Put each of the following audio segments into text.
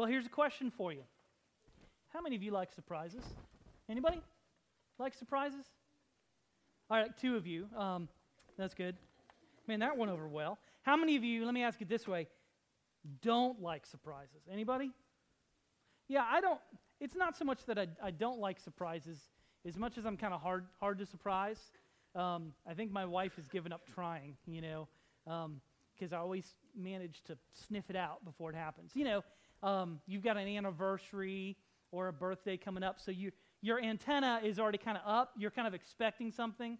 Well, here's a question for you. How many of you like surprises? Anybody like surprises? All right, two of you. Um, that's good. Man, that went over well. How many of you, let me ask it this way, don't like surprises? Anybody? Yeah, I don't, it's not so much that I, I don't like surprises as much as I'm kind of hard, hard to surprise. Um, I think my wife has given up trying, you know, because um, I always manage to sniff it out before it happens. You know, um, you've got an anniversary or a birthday coming up, so you, your antenna is already kind of up. You're kind of expecting something.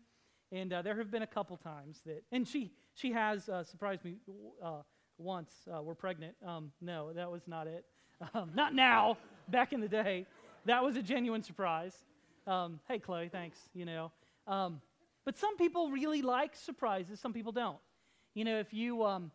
And uh, there have been a couple times that, and she, she has uh, surprised me uh, once. Uh, we're pregnant. Um, no, that was not it. Um, not now, back in the day. That was a genuine surprise. Um, hey, Chloe, thanks, you know. Um, but some people really like surprises, some people don't. You know, if you, um,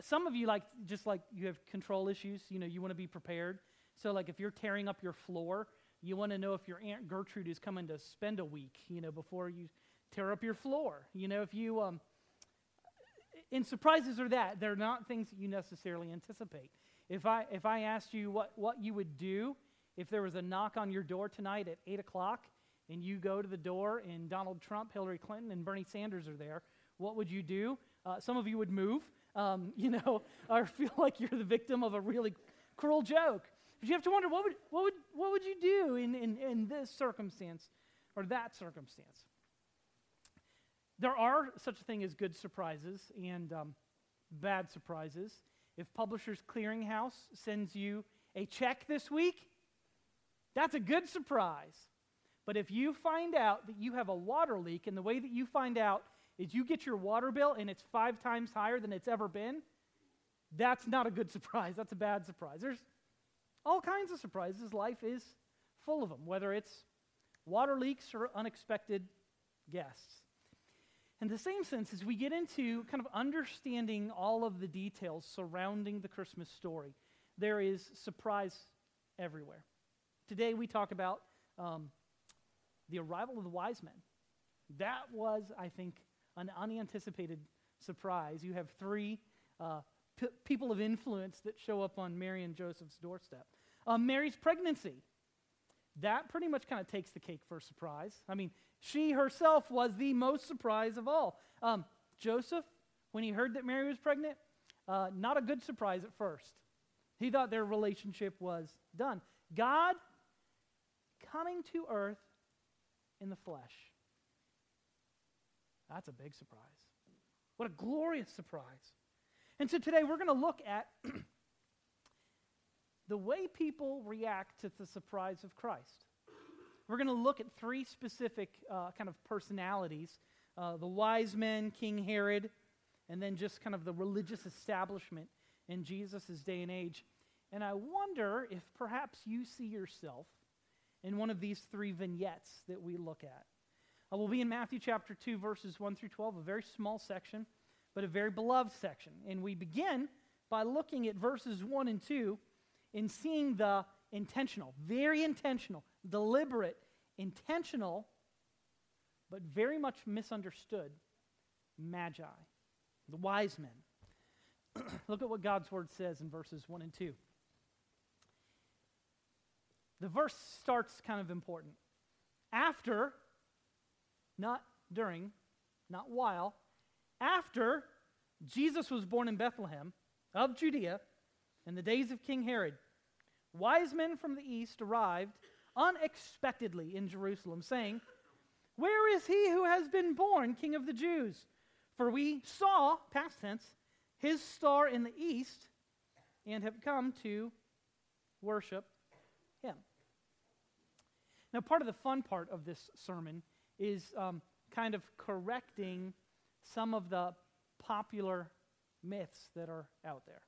some of you like, just like you have control issues, you know, you want to be prepared. So, like, if you're tearing up your floor, you want to know if your Aunt Gertrude is coming to spend a week, you know, before you tear up your floor. You know, if you, um, and surprises are that. They're not things that you necessarily anticipate. If I, if I asked you what, what you would do if there was a knock on your door tonight at 8 o'clock and you go to the door and Donald Trump, Hillary Clinton, and Bernie Sanders are there, what would you do? Uh, some of you would move, um, you know, or feel like you're the victim of a really cruel joke. But you have to wonder what would, what would, what would you do in, in, in this circumstance or that circumstance? There are such a thing as good surprises and um, bad surprises. If Publishers Clearinghouse sends you a check this week, that's a good surprise. But if you find out that you have a water leak, and the way that you find out is you get your water bill and it's five times higher than it's ever been, that's not a good surprise. That's a bad surprise. There's all kinds of surprises. Life is full of them, whether it's water leaks or unexpected guests. In the same sense, as we get into kind of understanding all of the details surrounding the Christmas story, there is surprise everywhere. Today we talk about um, the arrival of the wise men. That was, I think, an unanticipated surprise. You have three uh, p- people of influence that show up on Mary and Joseph's doorstep. Um, Mary's pregnancy. That pretty much kind of takes the cake for a surprise. I mean, she herself was the most surprised of all. Um, Joseph, when he heard that Mary was pregnant, uh, not a good surprise at first. He thought their relationship was done. God coming to earth in the flesh. That's a big surprise. What a glorious surprise. And so today we're going to look at the way people react to the surprise of Christ. We're going to look at three specific uh, kind of personalities uh, the wise men, King Herod, and then just kind of the religious establishment in Jesus' day and age. And I wonder if perhaps you see yourself in one of these three vignettes that we look at. Uh, we'll be in Matthew chapter 2, verses 1 through 12, a very small section, but a very beloved section. And we begin by looking at verses 1 and 2 and seeing the intentional, very intentional, deliberate, intentional, but very much misunderstood magi, the wise men. Look at what God's word says in verses 1 and 2 the verse starts kind of important. After, not during, not while, after Jesus was born in Bethlehem of Judea in the days of King Herod, wise men from the east arrived unexpectedly in Jerusalem, saying, Where is he who has been born King of the Jews? For we saw, past tense, his star in the east and have come to worship him. Now, part of the fun part of this sermon is um, kind of correcting some of the popular myths that are out there.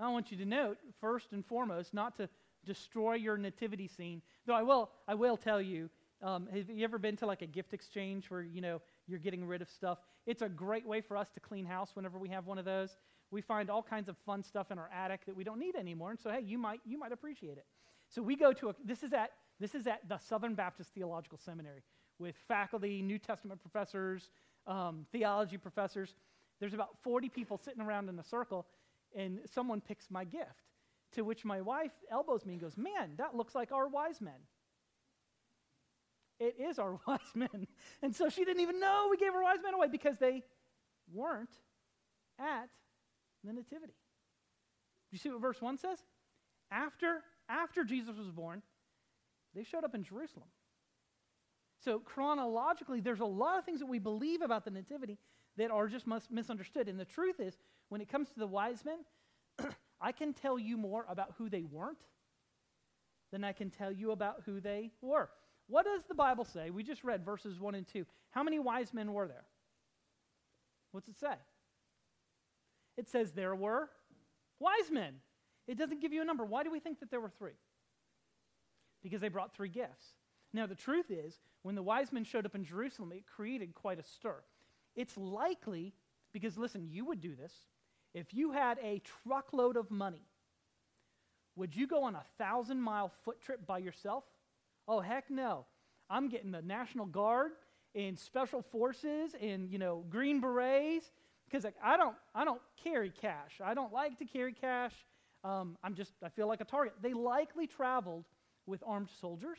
I want you to note, first and foremost, not to destroy your nativity scene. Though I will, I will tell you, um, have you ever been to like a gift exchange where you know you're getting rid of stuff? It's a great way for us to clean house whenever we have one of those. We find all kinds of fun stuff in our attic that we don't need anymore, and so hey, you might you might appreciate it. So we go to a. This is at this is at the Southern Baptist Theological Seminary with faculty, New Testament professors, um, theology professors. There's about 40 people sitting around in a circle, and someone picks my gift. To which my wife elbows me and goes, Man, that looks like our wise men. It is our wise men. And so she didn't even know we gave our wise men away because they weren't at the nativity. Do you see what verse 1 says? After, after Jesus was born, they showed up in Jerusalem. So, chronologically, there's a lot of things that we believe about the Nativity that are just misunderstood. And the truth is, when it comes to the wise men, I can tell you more about who they weren't than I can tell you about who they were. What does the Bible say? We just read verses 1 and 2. How many wise men were there? What's it say? It says there were wise men. It doesn't give you a number. Why do we think that there were three? Because they brought three gifts. Now, the truth is, when the wise men showed up in Jerusalem, it created quite a stir. It's likely, because listen, you would do this. If you had a truckload of money, would you go on a thousand mile foot trip by yourself? Oh, heck no. I'm getting the National Guard and Special Forces and, you know, Green Berets because like, I, don't, I don't carry cash. I don't like to carry cash. Um, I'm just, I feel like a target. They likely traveled with armed soldiers.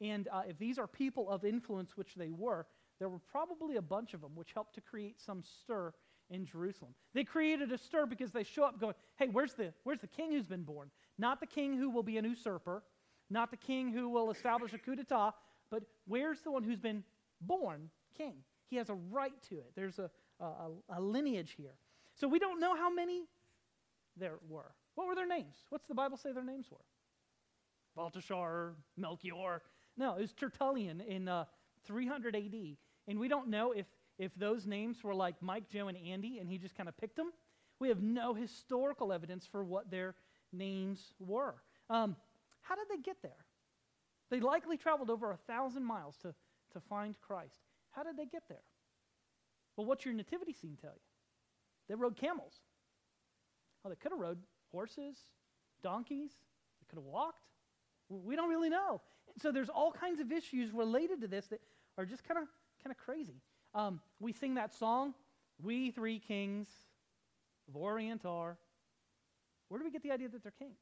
And uh, if these are people of influence, which they were, there were probably a bunch of them, which helped to create some stir in Jerusalem. They created a stir because they show up going, hey, where's the, where's the king who's been born? Not the king who will be an usurper, not the king who will establish a coup d'etat, but where's the one who's been born king? He has a right to it. There's a, a, a lineage here. So we don't know how many there were. What were their names? What's the Bible say their names were? Balthasar, Melchior. No, it was Tertullian in uh, 300 AD. And we don't know if, if those names were like Mike, Joe, and Andy, and he just kind of picked them. We have no historical evidence for what their names were. Um, how did they get there? They likely traveled over a thousand miles to, to find Christ. How did they get there? Well, what's your nativity scene tell you? They rode camels. Oh, they could have rode horses, donkeys, they could have walked. We don't really know. So there's all kinds of issues related to this that are just kind of kind of crazy. Um, we sing that song, "We Three Kings of Orient are." Where do we get the idea that they're kings?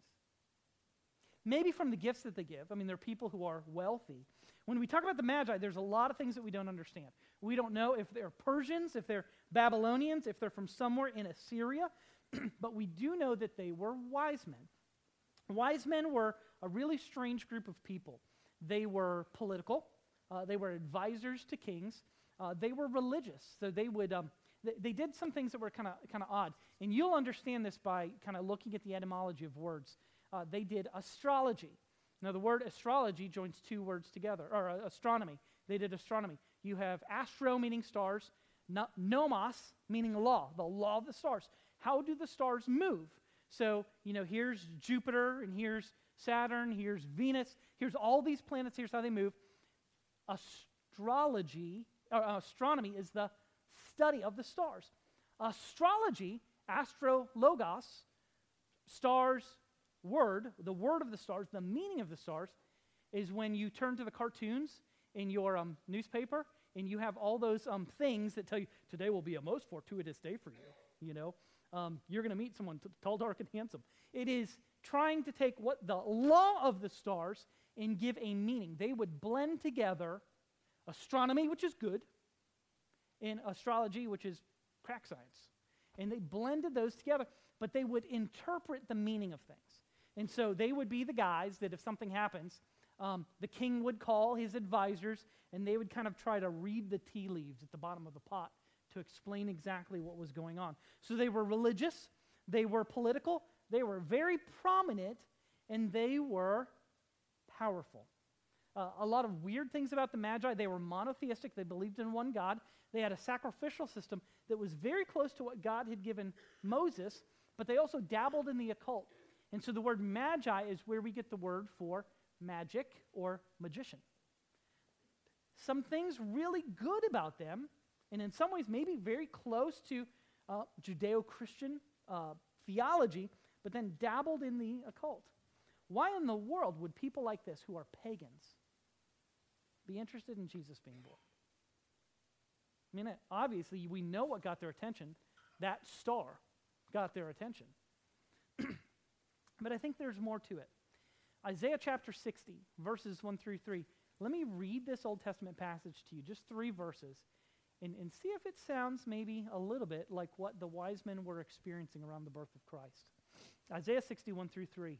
Maybe from the gifts that they give. I mean, they're people who are wealthy. When we talk about the Magi, there's a lot of things that we don't understand. We don't know if they're Persians, if they're Babylonians, if they're from somewhere in Assyria, but we do know that they were wise men. Wise men were a really strange group of people. They were political, uh, they were advisors to kings, uh, they were religious. So they would. Um, they, did some things that were kind of kind of odd, and you'll understand this by kind of looking at the etymology of words. Uh, they did astrology. Now, the word astrology joins two words together, or uh, astronomy. They did astronomy. You have astro, meaning stars, no, nomos, meaning law, the law of the stars. How do the stars move? So, you know, here's Jupiter, and here's Saturn, here's Venus, here's all these planets, here's how they move. Astrology, uh, astronomy is the study of the stars. Astrology, astrologos, stars, word, the word of the stars, the meaning of the stars, is when you turn to the cartoons in your um, newspaper and you have all those um, things that tell you today will be a most fortuitous day for you. You know, um, you're going to meet someone t- tall, dark, and handsome. It is trying to take what the law of the stars and give a meaning. They would blend together astronomy, which is good, and astrology, which is crack science. And they blended those together, but they would interpret the meaning of things. And so they would be the guys that if something happens, um, the king would call his advisors and they would kind of try to read the tea leaves at the bottom of the pot to explain exactly what was going on. So they were religious, they were political, they were very prominent, and they were powerful. Uh, a lot of weird things about the Magi. They were monotheistic, they believed in one God. They had a sacrificial system that was very close to what God had given Moses, but they also dabbled in the occult. And so the word magi is where we get the word for magic or magician. Some things really good about them, and in some ways maybe very close to uh, Judeo Christian uh, theology, but then dabbled in the occult. Why in the world would people like this, who are pagans, be interested in Jesus being born? I mean, obviously, we know what got their attention. That star got their attention. But I think there's more to it. Isaiah chapter 60, verses 1 through 3. Let me read this Old Testament passage to you, just three verses, and, and see if it sounds maybe a little bit like what the wise men were experiencing around the birth of Christ. Isaiah 61 through 3.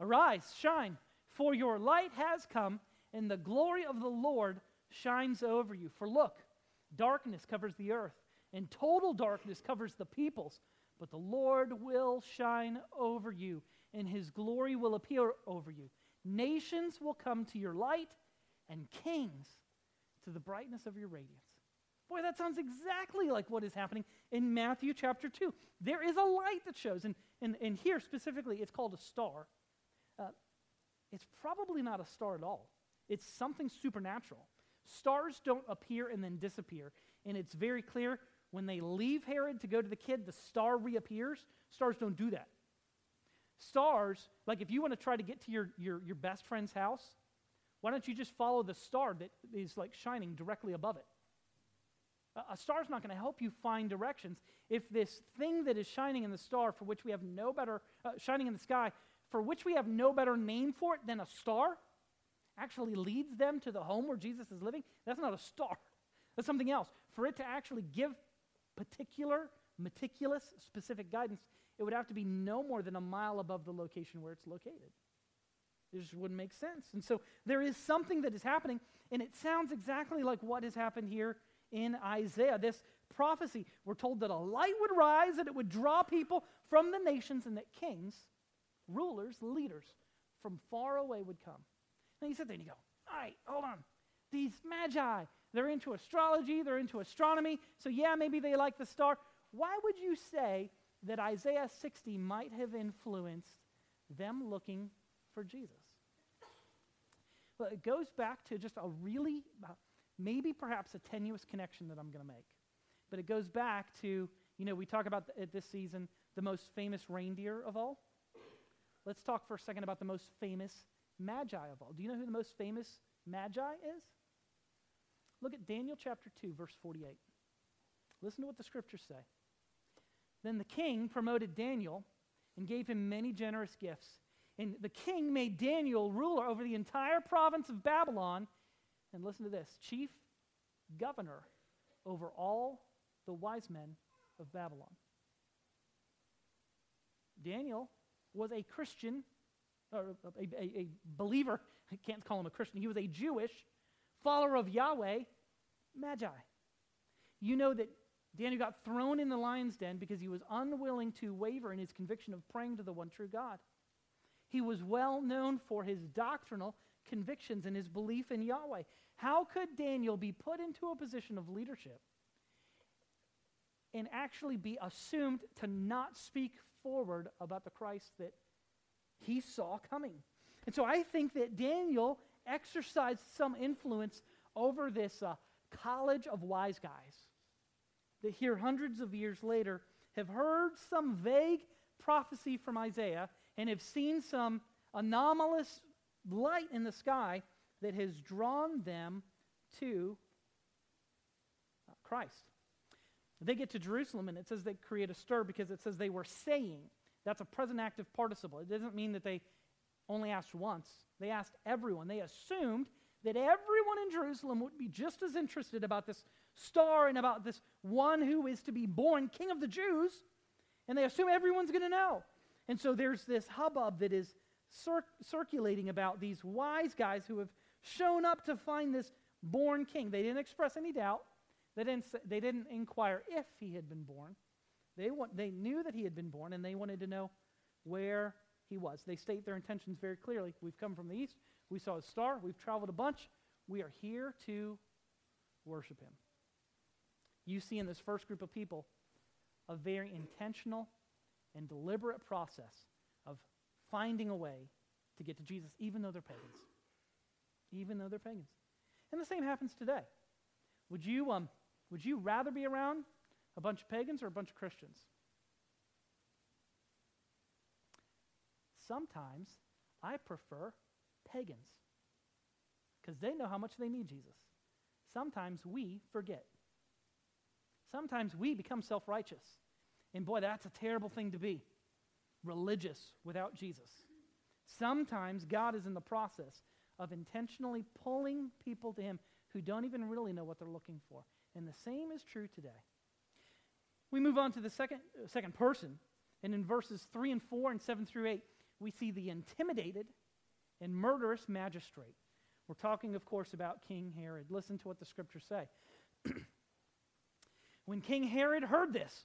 Arise, shine, for your light has come, and the glory of the Lord shines over you. For look, darkness covers the earth, and total darkness covers the peoples. But the Lord will shine over you, and his glory will appear over you. Nations will come to your light, and kings to the brightness of your radiance. Boy, that sounds exactly like what is happening in Matthew chapter 2. There is a light that shows, and, and, and here specifically, it's called a star. Uh, it's probably not a star at all, it's something supernatural. Stars don't appear and then disappear, and it's very clear when they leave Herod to go to the kid, the star reappears. Stars don't do that. Stars, like if you want to try to get to your, your, your best friend's house, why don't you just follow the star that is like shining directly above it? A, star's not going to help you find directions if this thing that is shining in the star, for which we have no better, uh, shining in the sky, for which we have no better name for it than a star, actually leads them to the home where Jesus is living, that's not a star. That's something else. For it to actually give particular, meticulous, specific guidance, it would have to be no more than a mile above the location where it's located. It just wouldn't make sense. And so there is something that is happening, and it sounds exactly like what has happened here in Isaiah. This prophecy, we're told that a light would rise, and it would draw people from the nations, and that kings, rulers, leaders from far away would come. And you sit there and you go, all right, hold on. These magi, they're into astrology, they're into astronomy, so yeah, maybe they like the star. Why would you say that Isaiah 60 might have influenced them looking for Jesus? Well, it goes back to just a really, maybe perhaps a tenuous connection that I'm going to make. But it goes back to, you know, we talk about the, this season the most famous reindeer of all. Let's talk for a second about the most famous magi of all. Do you know who the most famous magi is? Look at Daniel chapter 2, verse 48. Listen to what the scriptures say. Then the king promoted Daniel and gave him many generous gifts. And the king made Daniel ruler over the entire province of Babylon. And listen to this chief governor over all the wise men of Babylon. Daniel was a Christian, or a, a, a believer. I can't call him a Christian. He was a Jewish follower of Yahweh, Magi. You know that Daniel got thrown in the lion's den because he was unwilling to waver in his conviction of praying to the one true God. He was well known for his doctrinal convictions and his belief in Yahweh. How could Daniel be put into a position of leadership and actually be assumed to not speak forward about the Christ that he saw coming? And so I think that Daniel exercised some influence over this uh, college of wise guys that here hundreds of years later have heard some vague prophecy from Isaiah and have seen some anomalous light in the sky that has drawn them to uh, Christ. They get to Jerusalem and it says they create a stir because it says they were saying. That's a present active participle. It doesn't mean that they only asked once. They asked everyone. They assumed that everyone in Jerusalem would be just as interested about this star and about this one who is to be born king of the Jews, and they assume everyone's going to know. And so there's this hubbub that is cir- circulating about these wise guys who have shown up to find this born king. They didn't express any doubt. They didn't, they didn't inquire if he had been born. They, they knew that he had been born, and they wanted to know where he was. They state their intentions very clearly. We've come from the east. We saw a star. We've traveled a bunch. We are here to worship him. You see in this first group of people a very intentional and deliberate process finding a way to get to Jesus, even though they're pagans. Even though they're pagans. And the same happens today. Would you, um, would you rather be around a bunch of pagans or a bunch of Christians? Sometimes I prefer pagans because they know how much they need Jesus. Sometimes we forget. Sometimes we become self righteous. And boy, that's a terrible thing to be. Religious without Jesus. Sometimes God is in the process of intentionally pulling people to Him who don't even really know what they're looking for. And the same is true today. We move on to the second, uh, second person, and in verses 3 and 4 and 7 through 8, we see the intimidated and murderous magistrate. We're talking, of course, about King Herod. Listen to what the scriptures say. when King Herod heard this,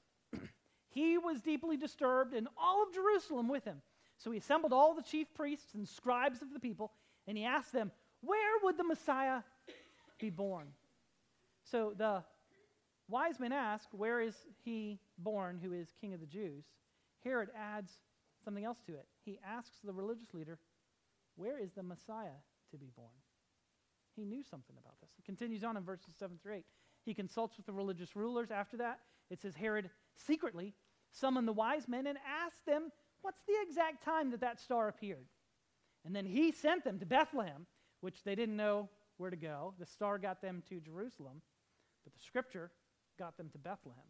he was deeply disturbed, and all of Jerusalem with him. So he assembled all the chief priests and scribes of the people, and he asked them, Where would the Messiah be born? So the wise men ask, Where is he born who is king of the Jews? Herod adds something else to it. He asks the religious leader, Where is the Messiah to be born? He knew something about this. It continues on in verses 7 through 8. He consults with the religious rulers after that. It says Herod secretly summoned the wise men and asked them, What's the exact time that that star appeared? And then he sent them to Bethlehem, which they didn't know where to go. The star got them to Jerusalem, but the scripture got them to Bethlehem.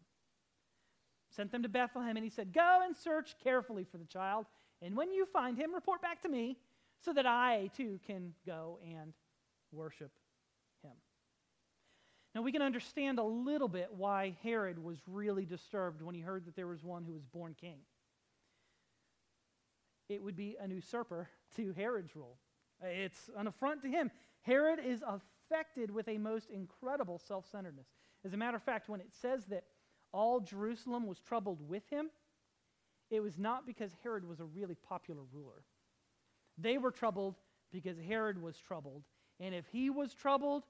Sent them to Bethlehem, and he said, Go and search carefully for the child, and when you find him, report back to me, so that I too can go and worship. Now, we can understand a little bit why Herod was really disturbed when he heard that there was one who was born king. It would be an usurper to Herod's rule. It's an affront to him. Herod is affected with a most incredible self centeredness. As a matter of fact, when it says that all Jerusalem was troubled with him, it was not because Herod was a really popular ruler. They were troubled because Herod was troubled. And if he was troubled,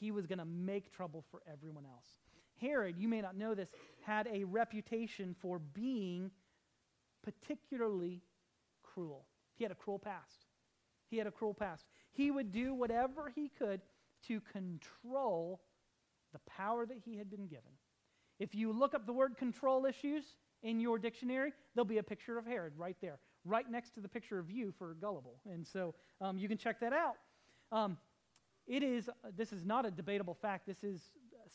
he was going to make trouble for everyone else. Herod, you may not know this, had a reputation for being particularly cruel. He had a cruel past. He had a cruel past. He would do whatever he could to control the power that he had been given. If you look up the word control issues in your dictionary, there'll be a picture of Herod right there, right next to the picture of you for gullible. And so um, you can check that out. Um, it is, this is not a debatable fact, this is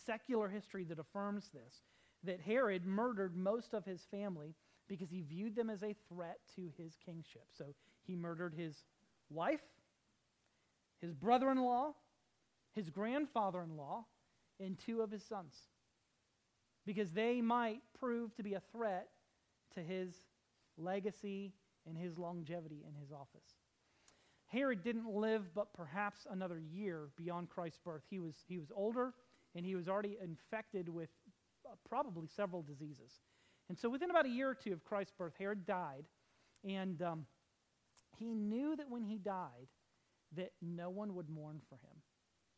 secular history that affirms this that Herod murdered most of his family because he viewed them as a threat to his kingship. So he murdered his wife, his brother in law, his grandfather in law, and two of his sons because they might prove to be a threat to his legacy and his longevity in his office. Herod didn't live but perhaps another year beyond Christ's birth. He was, he was older and he was already infected with uh, probably several diseases. And so within about a year or two of Christ's birth, Herod died. And um, he knew that when he died, that no one would mourn for him.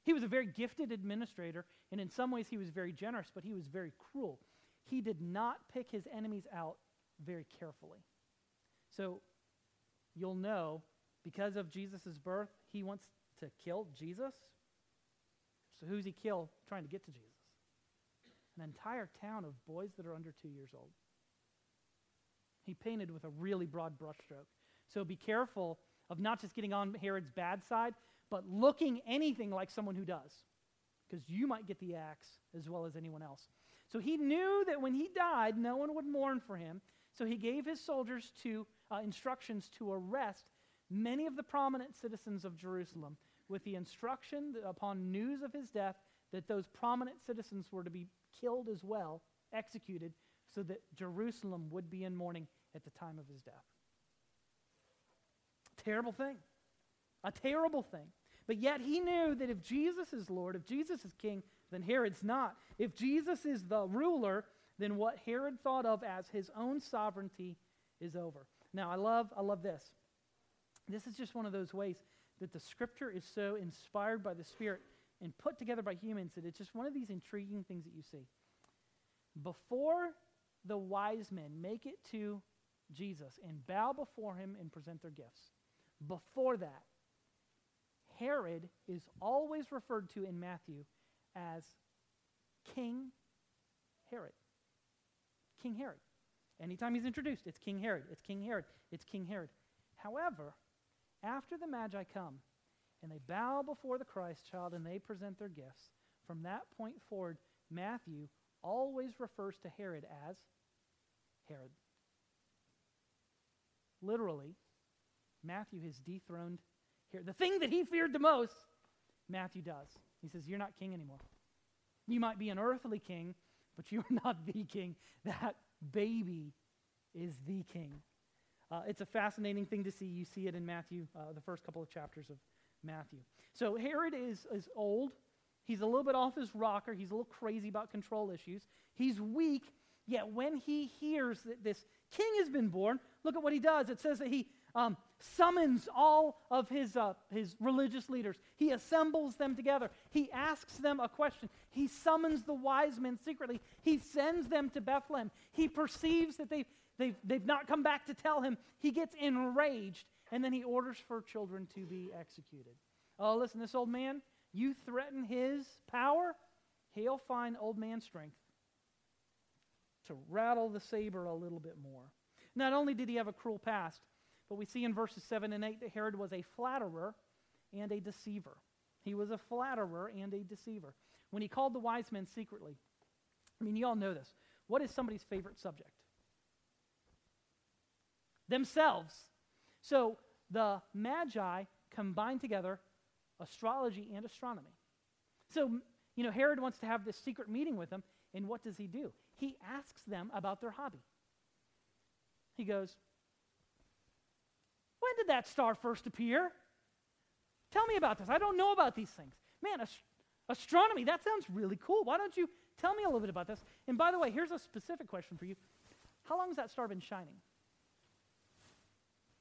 He was a very gifted administrator, and in some ways he was very generous, but he was very cruel. He did not pick his enemies out very carefully. So you'll know because of Jesus' birth, he wants to kill Jesus. So who's he kill trying to get to Jesus? An entire town of boys that are under two years old. He painted with a really broad brushstroke. So be careful of not just getting on Herod's bad side, but looking anything like someone who does, because you might get the axe as well as anyone else. So he knew that when he died, no one would mourn for him. So he gave his soldiers to, uh, instructions to arrest many of the prominent citizens of Jerusalem with the instruction upon news of his death that those prominent citizens were to be killed as well, executed, so that Jerusalem would be in mourning at the time of his death. Terrible thing. A terrible thing. But yet he knew that if Jesus is Lord, if Jesus is king, then Herod's not. If Jesus is the ruler, then what Herod thought of as his own sovereignty is over. Now, I love, I love this. This is just one of those ways that the scripture is so inspired by the Spirit and put together by humans that it's just one of these intriguing things that you see. Before the wise men make it to Jesus and bow before him and present their gifts, before that, Herod is always referred to in Matthew as King Herod. King Herod. Anytime he's introduced, it's King Herod. It's King Herod. It's King Herod. However, after the Magi come and they bow before the Christ child and they present their gifts, from that point forward, Matthew always refers to Herod as Herod. literally, Matthew has dethroned here. The thing that he feared the most, Matthew does. He says, You're not king anymore. You might be an earthly king, but you're not the king. That baby is the king. Uh, it's a fascinating thing to see. You see it in Matthew, uh, the first couple of chapters of Matthew. So Herod is, is old. He's a little bit off his rocker. He's a little crazy about control issues. He's weak, yet when he hears that this king has been born, look at what he does. It says that he um, summons all of his, uh, his religious leaders. He assembles them together. He asks them a question. He summons the wise men secretly. He sends them to Bethlehem. He perceives that they've, they've, they've not come back to tell him. He gets enraged, and then he orders for children to be executed. Oh, listen, this old man, you threaten his power, he'll find old man strength to rattle the saber a little bit more. Not only did he have a cruel past, but we see in verses 7 and 8 that Herod was a flatterer and a deceiver. He was a flatterer and a deceiver. When he called the wise men secretly, I mean, you all know this. What is somebody's favorite subject? Themselves. So the Magi combined together astrology and astronomy. So, you know, Herod wants to have this secret meeting with them, and what does he do? He asks them about their hobby. He goes, did that star first appear? Tell me about this. I don't know about these things. Man, ast- astronomy, that sounds really cool. Why don't you tell me a little bit about this? And by the way, here's a specific question for you How long has that star been shining?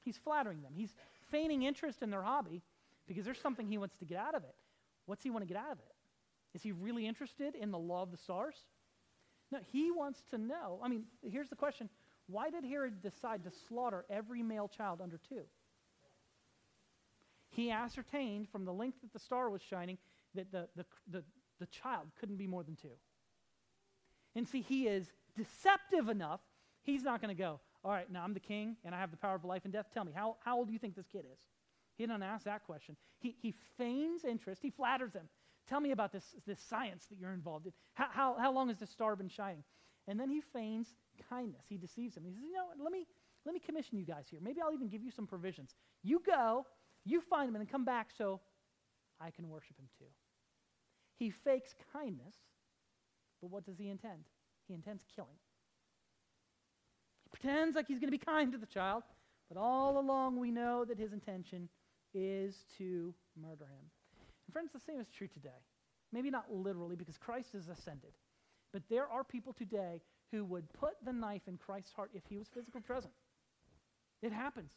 He's flattering them, he's feigning interest in their hobby because there's something he wants to get out of it. What's he want to get out of it? Is he really interested in the law of the stars? No, he wants to know. I mean, here's the question why did Herod decide to slaughter every male child under two? He ascertained from the length that the star was shining that the, the, the, the child couldn't be more than two. And see, he is deceptive enough, he's not going to go, all right, now I'm the king and I have the power of life and death. Tell me, how, how old do you think this kid is? He didn't ask that question. He, he feigns interest, he flatters him. Tell me about this, this science that you're involved in. How, how, how long has this star been shining? And then he feigns kindness. He deceives him. He says, you know, let me, let me commission you guys here. Maybe I'll even give you some provisions. You go, you find him, and come back so I can worship him too. He fakes kindness, but what does he intend? He intends killing. He pretends like he's going to be kind to the child, but all along we know that his intention is to murder him. And friends, the same is true today. Maybe not literally because Christ is ascended, but there are people today who would put the knife in Christ's heart if he was physically present. It happens.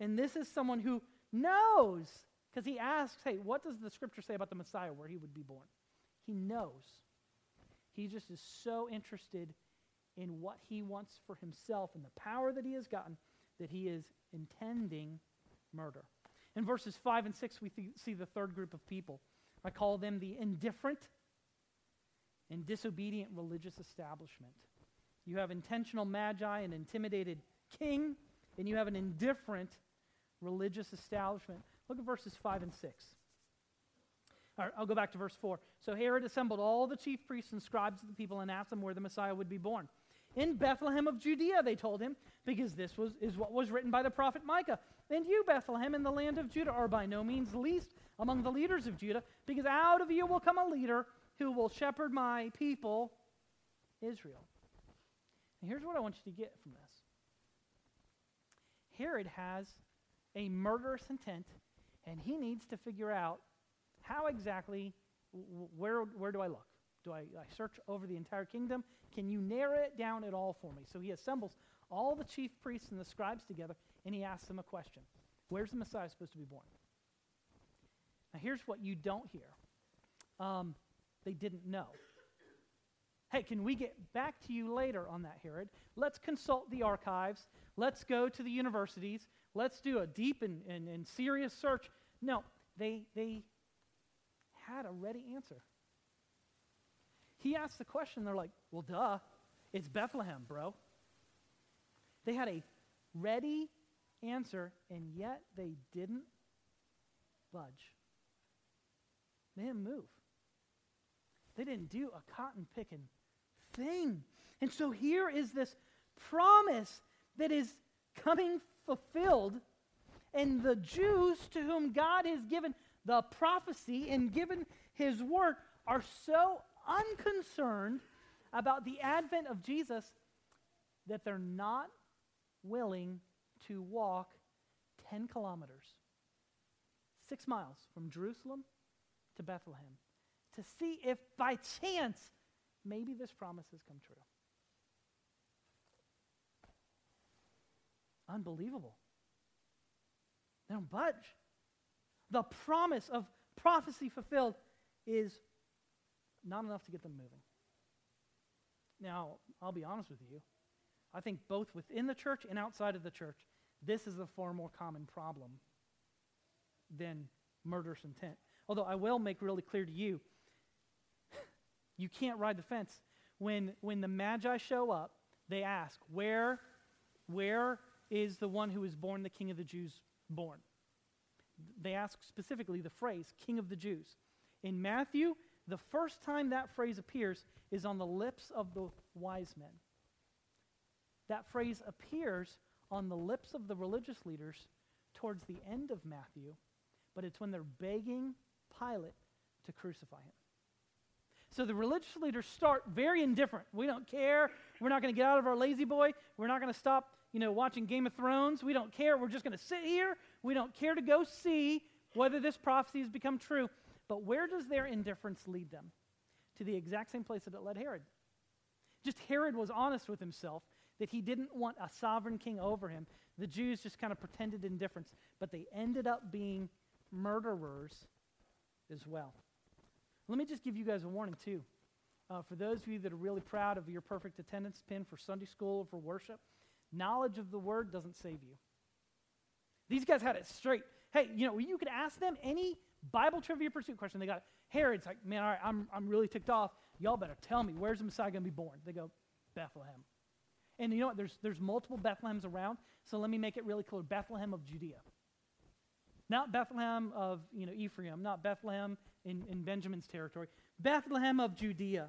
And this is someone who knows, because he asks, hey, what does the scripture say about the Messiah where he would be born? He knows. He just is so interested in what he wants for himself and the power that he has gotten that he is intending murder. In verses 5 and 6, we th- see the third group of people. I call them the indifferent and disobedient religious establishment. You have intentional magi, an intimidated king, and you have an indifferent religious establishment. Look at verses 5 and 6. All right, I'll go back to verse 4. So Herod assembled all the chief priests and scribes of the people and asked them where the Messiah would be born. In Bethlehem of Judea, they told him, because this was, is what was written by the prophet Micah. And you, Bethlehem, in the land of Judah, are by no means least among the leaders of Judah, because out of you will come a leader who will shepherd my people, Israel. And here's what I want you to get from this Herod has a murderous intent, and he needs to figure out how exactly, where, where do I look? Do I, I search over the entire kingdom? Can you narrow it down at all for me? So he assembles all the chief priests and the scribes together, and he asks them a question Where's the Messiah supposed to be born? Now, here's what you don't hear um, they didn't know. Hey, can we get back to you later on that, Herod? Let's consult the archives. Let's go to the universities. Let's do a deep and, and, and serious search. No, they, they had a ready answer. He asked the question, they're like, well, duh, it's Bethlehem, bro. They had a ready answer, and yet they didn't budge. They didn't move. They didn't do a cotton picking thing. And so here is this promise that is coming fulfilled, and the Jews to whom God has given the prophecy and given his word are so unconcerned about the advent of Jesus that they're not willing to walk 10 kilometers, six miles from Jerusalem to Bethlehem, to see if by chance maybe this promise has come true. Unbelievable. They don't budge. The promise of prophecy fulfilled is not enough to get them moving. Now, I'll be honest with you. I think both within the church and outside of the church, this is a far more common problem than murderous intent. Although I will make really clear to you, you can't ride the fence. When, when the Magi show up, they ask, where, where is the one who is born the King of the Jews born? They ask specifically the phrase, King of the Jews. In Matthew, the first time that phrase appears is on the lips of the wise men. That phrase appears on the lips of the religious leaders towards the end of Matthew, but it's when they're begging Pilate to crucify him. So the religious leaders start very indifferent. We don't care. We're not going to get out of our La-Z-Boy. We're not going to stop, you know, watching Game of Thrones. We don't care. We're just going to sit here. We don't care to go see whether this prophecy has become true. But where does their indifference lead them? To the exact same place that it led Herod. Just Herod was honest with himself that he didn't want a sovereign king over him. The Jews just kind of pretended indifference, but they ended up being murderers as well. Let me just give you guys a warning, too. Uh, for those of you that are really proud of your perfect attendance pin for Sunday school or for worship, knowledge of the word doesn't save you. These guys had it straight. Hey, you know, you could ask them any Bible trivia pursuit question. They got Herod's like, man, all right, I'm, I'm really ticked off. Y'all better tell me, where's the Messiah going to be born? They go, Bethlehem. And you know what? There's, there's multiple Bethlehems around, so let me make it really clear Bethlehem of Judea. Not Bethlehem of you know, Ephraim, not Bethlehem in, in Benjamin's territory. Bethlehem of Judea.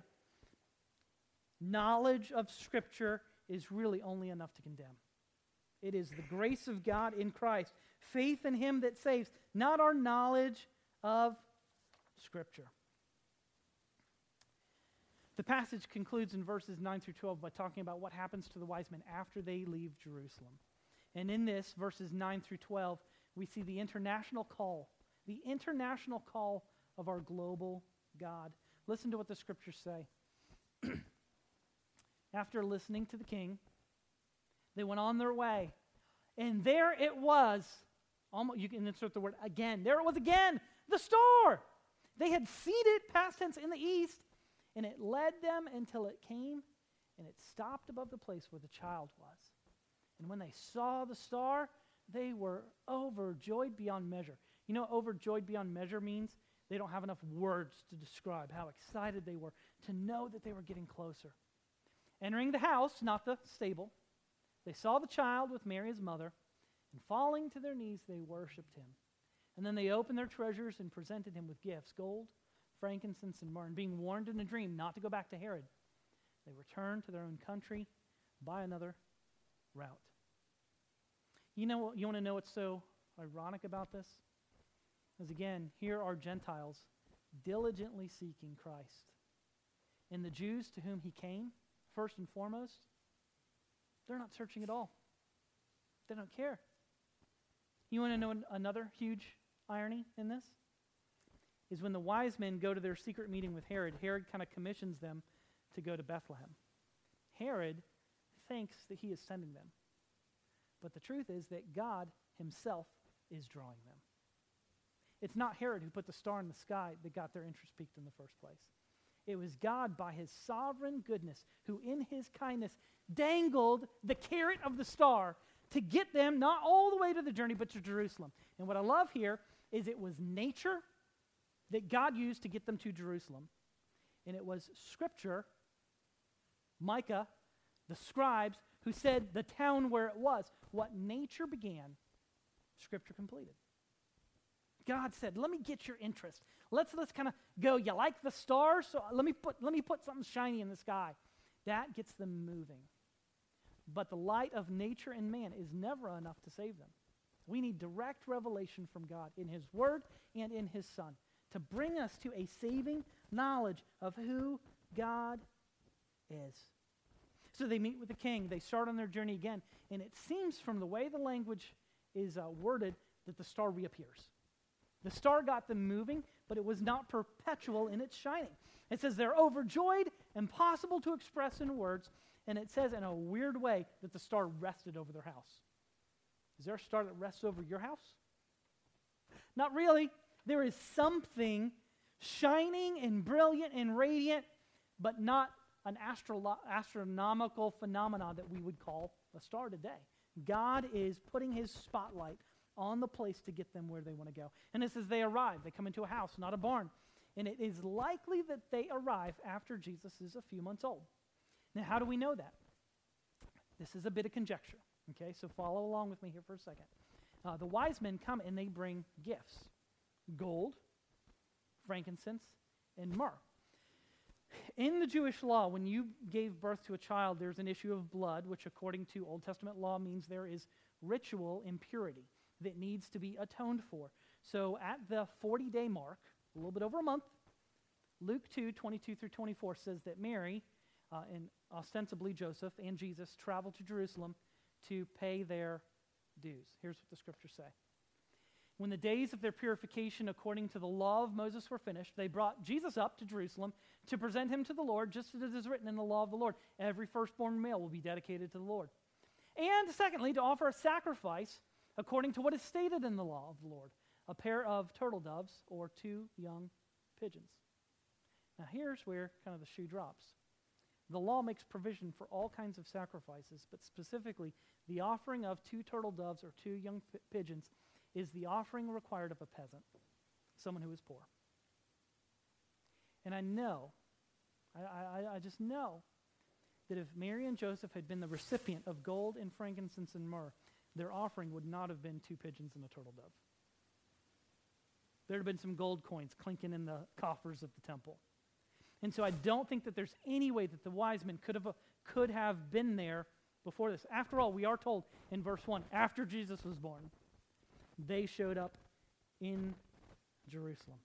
Knowledge of Scripture is really only enough to condemn. It is the grace of God in Christ, faith in Him that saves, not our knowledge of Scripture. The passage concludes in verses 9 through 12 by talking about what happens to the wise men after they leave Jerusalem. And in this, verses 9 through 12, we see the international call, the international call of our global God. Listen to what the scriptures say. after listening to the king, they went on their way. And there it was. Almost, you can insert the word again. There it was again, the star. They had seen it, past tense, in the east, and it led them until it came and it stopped above the place where the child was. And when they saw the star, they were overjoyed beyond measure. You know overjoyed beyond measure means? They don't have enough words to describe how excited they were to know that they were getting closer. Entering the house, not the stable, they saw the child with Mary, his mother, and falling to their knees, they worshiped him. And then they opened their treasures and presented him with gifts gold, frankincense, and myrrh. And being warned in a dream not to go back to Herod, they returned to their own country by another route. You know what? You want to know what's so ironic about this? Because again, here are Gentiles diligently seeking Christ. And the Jews to whom he came, first and foremost, they're not searching at all. They don't care. You want to know another huge irony in this? Is when the wise men go to their secret meeting with Herod, Herod kind of commissions them to go to Bethlehem. Herod thinks that he is sending them. But the truth is that God himself is drawing them. It's not Herod who put the star in the sky that got their interest piqued in the first place. It was God, by his sovereign goodness, who in his kindness dangled the carrot of the star to get them not all the way to the journey, but to Jerusalem. And what I love here is it was nature that God used to get them to Jerusalem, and it was Scripture, Micah, the scribes, who said the town where it was. What nature began, Scripture completed. God said, "Let me get your interest. Let's let's kind of go. You like the stars, so let me put let me put something shiny in the sky." That gets them moving. but the light of nature and man is never enough to save them. We need direct revelation from God in His Word and in His Son to bring us to a saving knowledge of who God is. So they meet with the king. They start on their journey again. And it seems from the way the language is uh, worded that the star reappears. The star got them moving, but it was not perpetual in its shining. It says they're overjoyed, impossible to express in words, and it says in a weird way that the star rested over their house. Is there a star that rests over your house? Not really. There is something shining and brilliant and radiant, but not an astro- astronomical phenomenon that we would call a star today. God is putting his spotlight on the place to get them where they want to go. And it says they arrive. They come into a house, not a barn. And it is likely that they arrive after Jesus is a few months old. Now, how do we know that? This is a bit of conjecture. Okay, so follow along with me here for a second. Uh, the wise men come and they bring gifts gold, frankincense, and myrrh. In the Jewish law, when you gave birth to a child, there's an issue of blood, which according to Old Testament law means there is ritual impurity that needs to be atoned for. So at the 40 day mark, a little bit over a month, Luke 2 22 through 24 says that Mary uh, and ostensibly Joseph and Jesus traveled to Jerusalem to pay their dues. Here's what the scriptures say. When the days of their purification according to the law of Moses were finished, they brought Jesus up to Jerusalem to present him to the Lord, just as it is written in the law of the Lord. Every firstborn male will be dedicated to the Lord. And secondly, to offer a sacrifice according to what is stated in the law of the Lord a pair of turtle doves or two young pigeons. Now, here's where kind of the shoe drops. The law makes provision for all kinds of sacrifices, but specifically, the offering of two turtle doves or two young p- pigeons is the offering required of a peasant, someone who is poor. And I know, I, I, I just know, that if Mary and Joseph had been the recipient of gold and frankincense and myrrh, their offering would not have been two pigeons and a turtle dove. There'd have been some gold coins clinking in the coffers of the temple. And so I don't think that there's any way that the wise men could have, could have been there before this. After all, we are told in verse 1 after Jesus was born, they showed up in Jerusalem.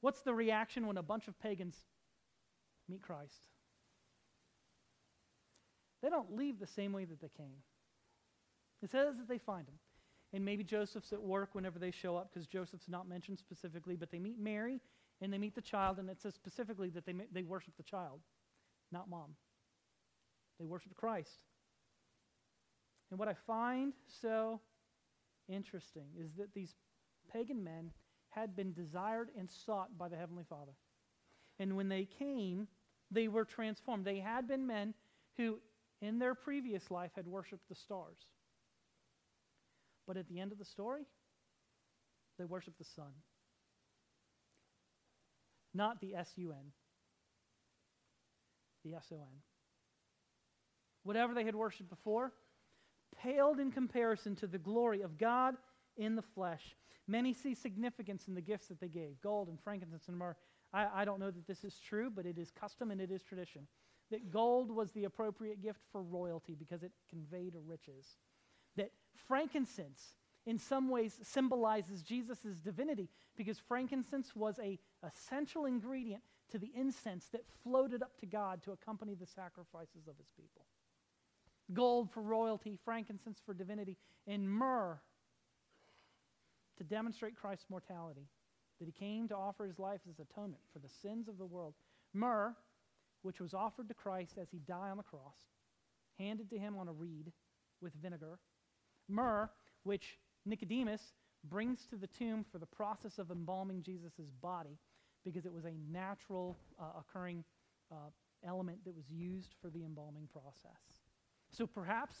What's the reaction when a bunch of pagans meet Christ? They don't leave the same way that they came. It says that they find him. And maybe Joseph's at work whenever they show up because Joseph's not mentioned specifically, but they meet Mary and they meet the child, and it says specifically that they, they worship the child, not mom. They worship Christ. And what I find so interesting is that these pagan men had been desired and sought by the Heavenly Father. And when they came, they were transformed. They had been men who, in their previous life, had worshiped the stars. But at the end of the story, they worship the Son. Not the S U N, the S O N. Whatever they had worshiped before, paled in comparison to the glory of God in the flesh. Many see significance in the gifts that they gave gold and frankincense and myrrh. I, I don't know that this is true, but it is custom and it is tradition. That gold was the appropriate gift for royalty because it conveyed riches. That frankincense, in some ways, symbolizes Jesus' divinity because frankincense was a essential ingredient to the incense that floated up to God to accompany the sacrifices of his people gold for royalty, frankincense for divinity, and myrrh to demonstrate Christ's mortality, that he came to offer his life as atonement for the sins of the world. Myrrh, which was offered to Christ as he died on the cross, handed to him on a reed with vinegar. Myrrh, which Nicodemus brings to the tomb for the process of embalming Jesus' body, because it was a natural uh, occurring uh, element that was used for the embalming process. So perhaps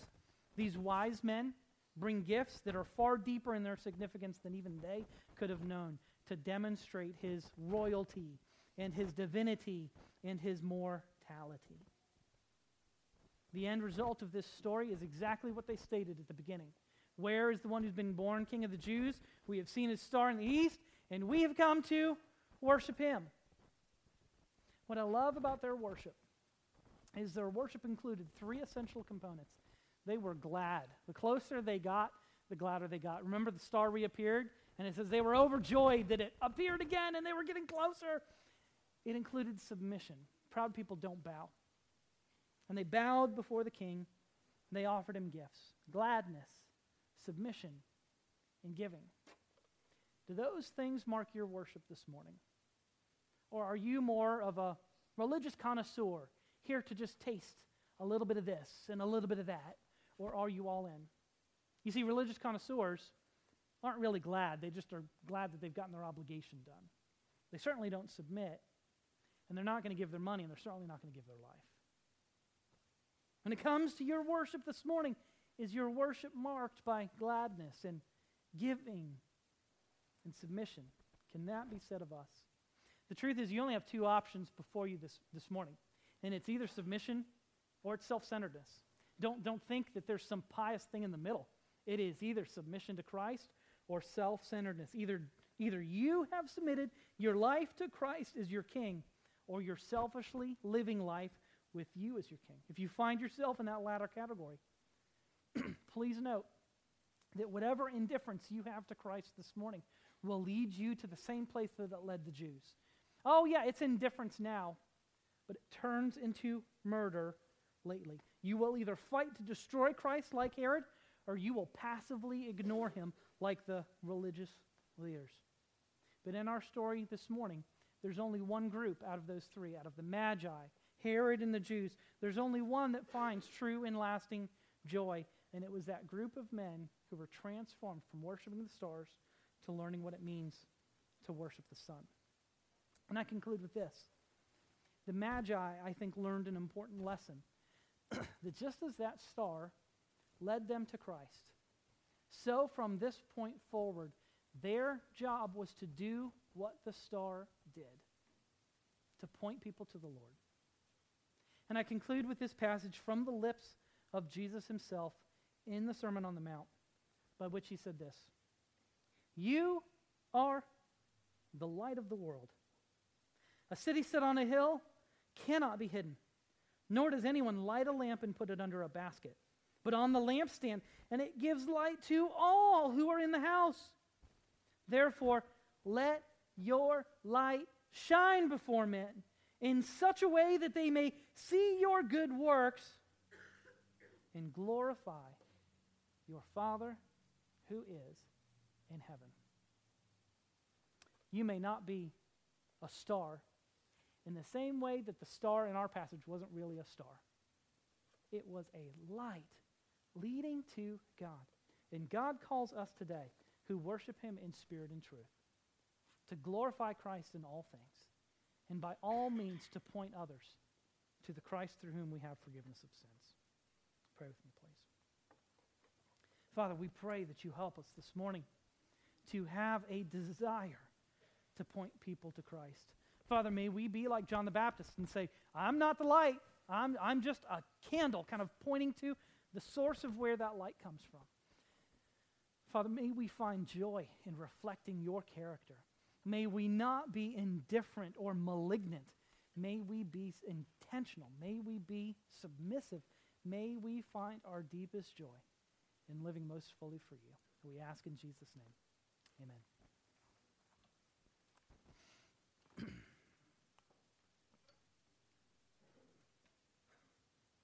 these wise men bring gifts that are far deeper in their significance than even they could have known to demonstrate his royalty and his divinity and his mortality. The end result of this story is exactly what they stated at the beginning. Where is the one who's been born King of the Jews? We have seen his star in the east, and we have come to worship him. What I love about their worship is their worship included three essential components. They were glad. The closer they got, the gladder they got. Remember, the star reappeared, and it says they were overjoyed that it appeared again and they were getting closer. It included submission. Proud people don't bow. And they bowed before the king, and they offered him gifts gladness, submission, and giving. Do those things mark your worship this morning? Or are you more of a religious connoisseur, here to just taste a little bit of this and a little bit of that? Or are you all in? You see, religious connoisseurs aren't really glad. They just are glad that they've gotten their obligation done. They certainly don't submit, and they're not going to give their money, and they're certainly not going to give their life. When it comes to your worship this morning, is your worship marked by gladness and giving and submission? Can that be said of us? The truth is, you only have two options before you this, this morning, and it's either submission or it's self centeredness. Don't, don't think that there's some pious thing in the middle. It is either submission to Christ or self centeredness. Either, either you have submitted your life to Christ as your king, or you're selfishly living life with you as your king. If you find yourself in that latter category, please note that whatever indifference you have to Christ this morning will lead you to the same place that led the Jews. Oh, yeah, it's indifference now, but it turns into murder lately. You will either fight to destroy Christ like Herod, or you will passively ignore him like the religious leaders. But in our story this morning, there's only one group out of those three, out of the Magi, Herod, and the Jews. There's only one that finds true and lasting joy, and it was that group of men who were transformed from worshiping the stars to learning what it means to worship the Son. And I conclude with this. The Magi, I think, learned an important lesson that just as that star led them to Christ, so from this point forward, their job was to do what the star did to point people to the Lord. And I conclude with this passage from the lips of Jesus himself in the Sermon on the Mount, by which he said this You are the light of the world. A city set on a hill cannot be hidden, nor does anyone light a lamp and put it under a basket, but on the lampstand, and it gives light to all who are in the house. Therefore, let your light shine before men in such a way that they may see your good works and glorify your Father who is in heaven. You may not be a star in the same way that the star in our passage wasn't really a star. It was a light leading to God. And God calls us today who worship him in spirit and truth to glorify Christ in all things and by all means to point others to the Christ through whom we have forgiveness of sins. Pray with me, please. Father, we pray that you help us this morning to have a desire to point people to Christ. Father, may we be like John the Baptist and say, I'm not the light. I'm, I'm just a candle, kind of pointing to the source of where that light comes from. Father, may we find joy in reflecting your character. May we not be indifferent or malignant. May we be intentional. May we be submissive. May we find our deepest joy in living most fully for you. We ask in Jesus' name. Amen.